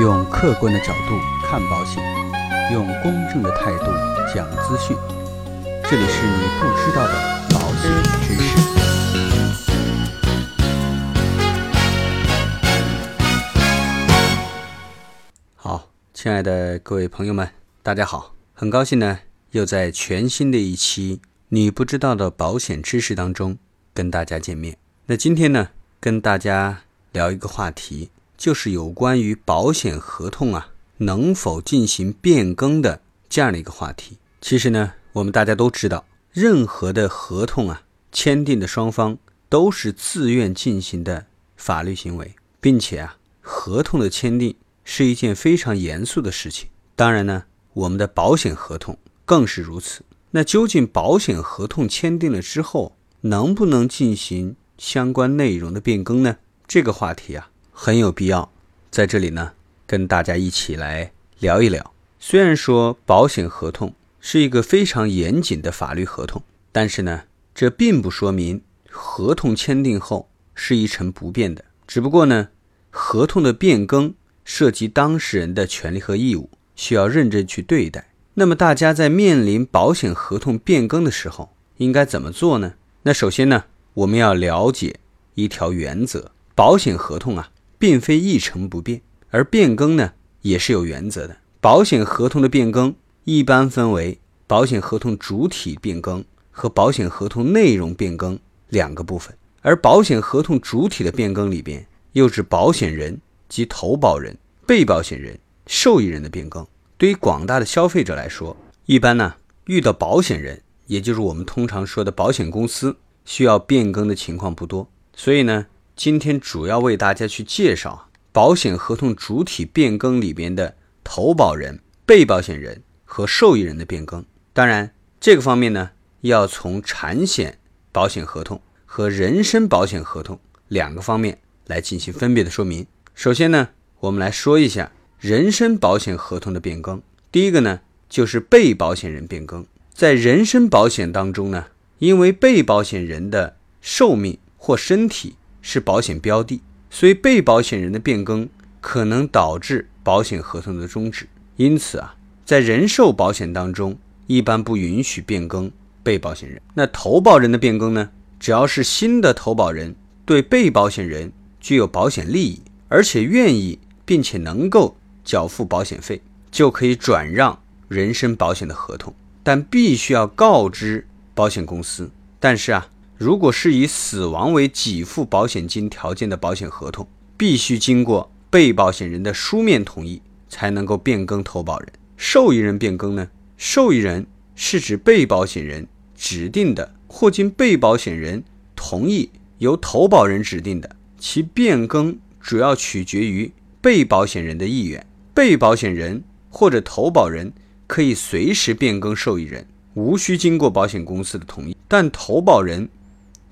用客观的角度看保险，用公正的态度讲资讯。这里是你不知道的保险知识。好，亲爱的各位朋友们，大家好，很高兴呢，又在全新的一期你不知道的保险知识当中跟大家见面。那今天呢，跟大家聊一个话题，就是有关于保险合同啊能否进行变更的这样的一个话题。其实呢，我们大家都知道，任何的合同啊，签订的双方都是自愿进行的法律行为，并且啊，合同的签订是一件非常严肃的事情。当然呢，我们的保险合同更是如此。那究竟保险合同签订了之后，能不能进行相关内容的变更呢？这个话题啊，很有必要在这里呢跟大家一起来聊一聊。虽然说保险合同是一个非常严谨的法律合同，但是呢，这并不说明合同签订后是一成不变的。只不过呢，合同的变更涉及当事人的权利和义务，需要认真去对待。那么大家在面临保险合同变更的时候，应该怎么做呢？那首先呢，我们要了解一条原则：保险合同啊，并非一成不变，而变更呢，也是有原则的。保险合同的变更一般分为保险合同主体变更和保险合同内容变更两个部分，而保险合同主体的变更里边，又指保险人及投保人、被保险人、受益人的变更。对于广大的消费者来说，一般呢遇到保险人，也就是我们通常说的保险公司需要变更的情况不多。所以呢，今天主要为大家去介绍保险合同主体变更里边的投保人、被保险人和受益人的变更。当然，这个方面呢，要从产险保险合同和人身保险合同两个方面来进行分别的说明。首先呢，我们来说一下。人身保险合同的变更，第一个呢就是被保险人变更。在人身保险当中呢，因为被保险人的寿命或身体是保险标的，所以被保险人的变更可能导致保险合同的终止。因此啊，在人寿保险当中一般不允许变更被保险人。那投保人的变更呢，只要是新的投保人对被保险人具有保险利益，而且愿意并且能够。缴付保险费就可以转让人身保险的合同，但必须要告知保险公司。但是啊，如果是以死亡为给付保险金条件的保险合同，必须经过被保险人的书面同意才能够变更投保人。受益人变更呢？受益人是指被保险人指定的或经被保险人同意由投保人指定的，其变更主要取决于被保险人的意愿。被保险人或者投保人可以随时变更受益人，无需经过保险公司的同意。但投保人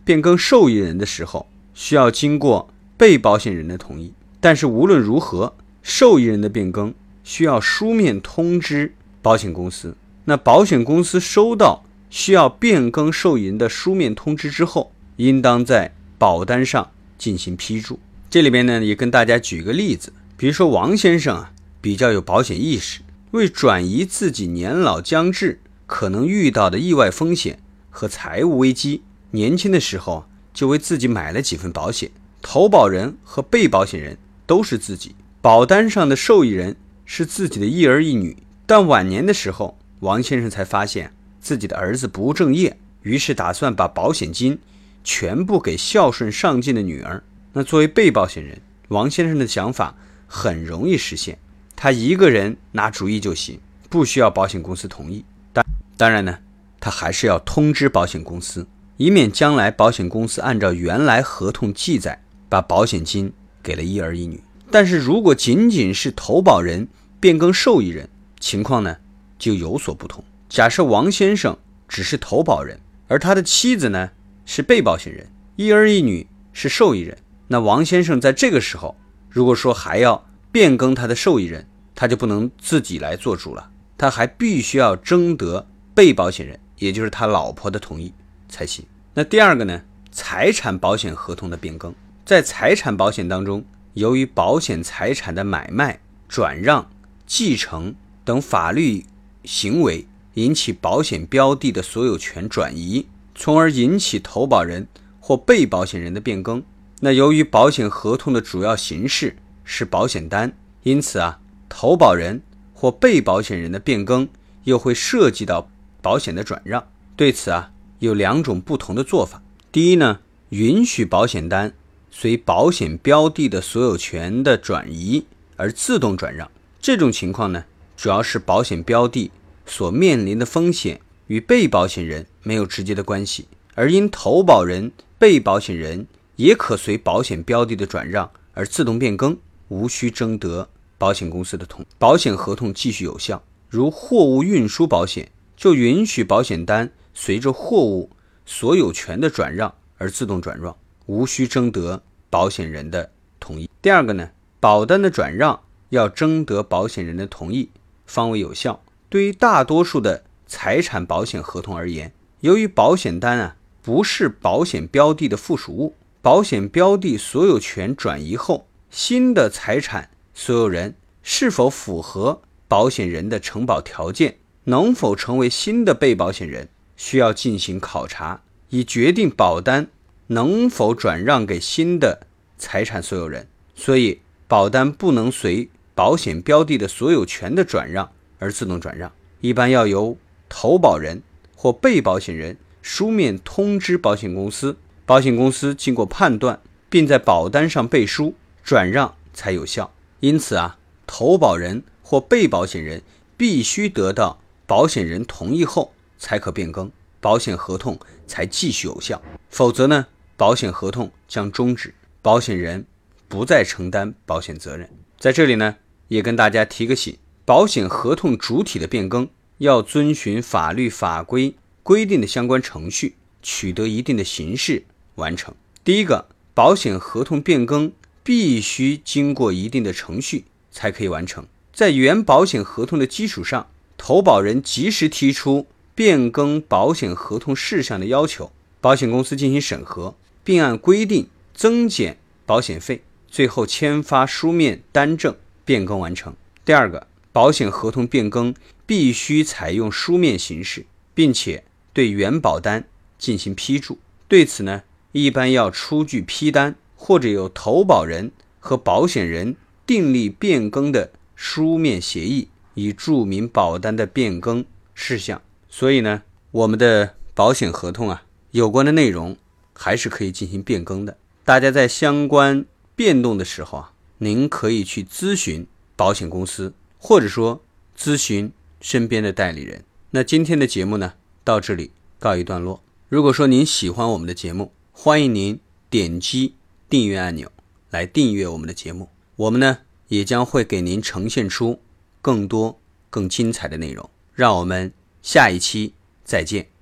变更受益人的时候，需要经过被保险人的同意。但是无论如何，受益人的变更需要书面通知保险公司。那保险公司收到需要变更受益人的书面通知之后，应当在保单上进行批注。这里边呢，也跟大家举个例子，比如说王先生啊。比较有保险意识，为转移自己年老将至可能遇到的意外风险和财务危机，年轻的时候就为自己买了几份保险。投保人和被保险人都是自己，保单上的受益人是自己的一儿一女。但晚年的时候，王先生才发现自己的儿子不务正业，于是打算把保险金全部给孝顺上进的女儿。那作为被保险人，王先生的想法很容易实现。他一个人拿主意就行，不需要保险公司同意。当当然呢，他还是要通知保险公司，以免将来保险公司按照原来合同记载把保险金给了一儿一女。但是如果仅仅是投保人变更受益人，情况呢就有所不同。假设王先生只是投保人，而他的妻子呢是被保险人，一儿一女是受益人，那王先生在这个时候，如果说还要变更他的受益人，他就不能自己来做主了，他还必须要征得被保险人，也就是他老婆的同意才行。那第二个呢？财产保险合同的变更，在财产保险当中，由于保险财产的买卖转让、继承等法律行为引起保险标的的所有权转移，从而引起投保人或被保险人的变更。那由于保险合同的主要形式是保险单，因此啊，投保人或被保险人的变更又会涉及到保险的转让。对此啊，有两种不同的做法。第一呢，允许保险单随保险标的的所有权的转移而自动转让。这种情况呢，主要是保险标的所面临的风险与被保险人没有直接的关系，而因投保人、被保险人也可随保险标的的转让而自动变更，无需征得保险公司的同，保险合同继续有效。如货物运输保险，就允许保险单随着货物所有权的转让而自动转让，无需征得保险人的同意。第二个呢，保单的转让要征得保险人的同意方为有效。对于大多数的财产保险合同而言，由于保险单啊不是保险标的的附属物。保险标的所有权转移后，新的财产所有人是否符合保险人的承保条件，能否成为新的被保险人，需要进行考察，以决定保单能否转让给新的财产所有人。所以，保单不能随保险标的的所有权的转让而自动转让，一般要由投保人或被保险人书面通知保险公司。保险公司经过判断，并在保单上背书，转让才有效。因此啊，投保人或被保险人必须得到保险人同意后才可变更，保险合同才继续有效。否则呢，保险合同将终止，保险人不再承担保险责任。在这里呢，也跟大家提个醒：保险合同主体的变更要遵循法律法规规定的相关程序，取得一定的形式。完成第一个保险合同变更必须经过一定的程序才可以完成，在原保险合同的基础上，投保人及时提出变更保险合同事项的要求，保险公司进行审核，并按规定增减保险费，最后签发书面单证变更完成。第二个，保险合同变更必须采用书面形式，并且对原保单进行批注。对此呢？一般要出具批单，或者有投保人和保险人订立变更的书面协议，以注明保单的变更事项。所以呢，我们的保险合同啊，有关的内容还是可以进行变更的。大家在相关变动的时候啊，您可以去咨询保险公司，或者说咨询身边的代理人。那今天的节目呢，到这里告一段落。如果说您喜欢我们的节目，欢迎您点击订阅按钮来订阅我们的节目，我们呢也将会给您呈现出更多更精彩的内容。让我们下一期再见。